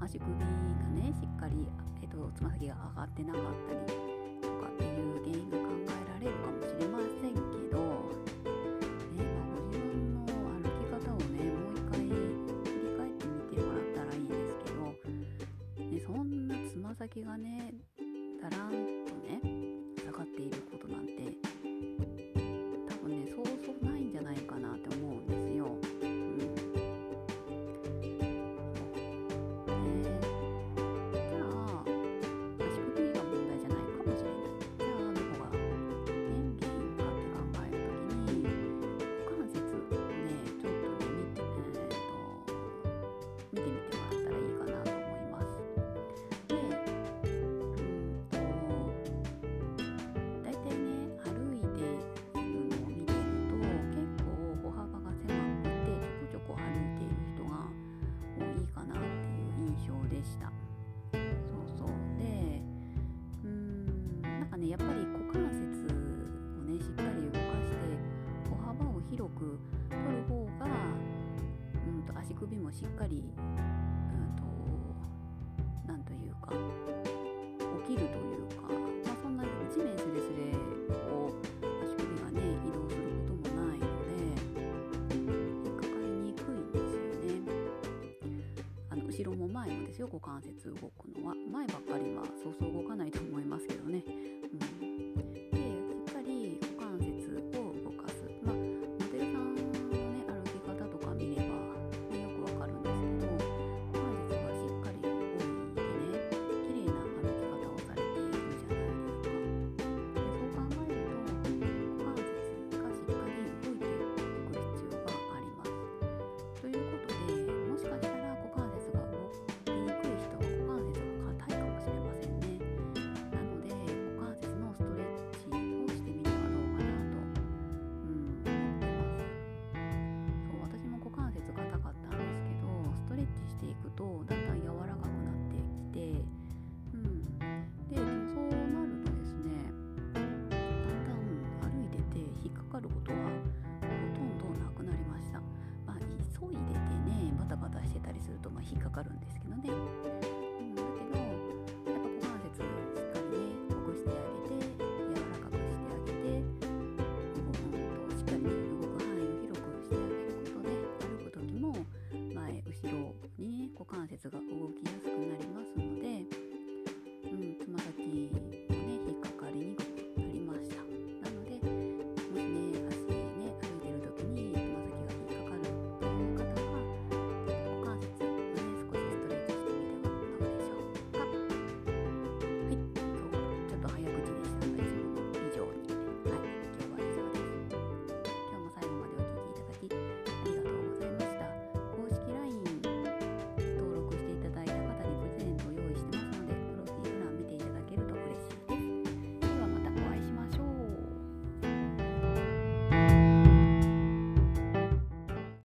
足首がねしっかりえっとつま先が上がってなかったりとかっていう原因が考えられるかもしれませんけど、ねまあ、ご自分の歩き方をねもう一回振り返ってみてもらったらいいんですけど、ね、そんなつま先がねでした。そうそうでうーんなんかねやっぱり股関節をねしっかり動かして歩幅を広く取る方がうんと足首もしっかりうんとなんというか起きるというよ股関節動くのは前ばっかりはそうそう動かないと思いますけどね。うん、かることはほとんどなくなりました。まあ、急いでてねバタバタしてたりするとまあ引っかかるんですけどね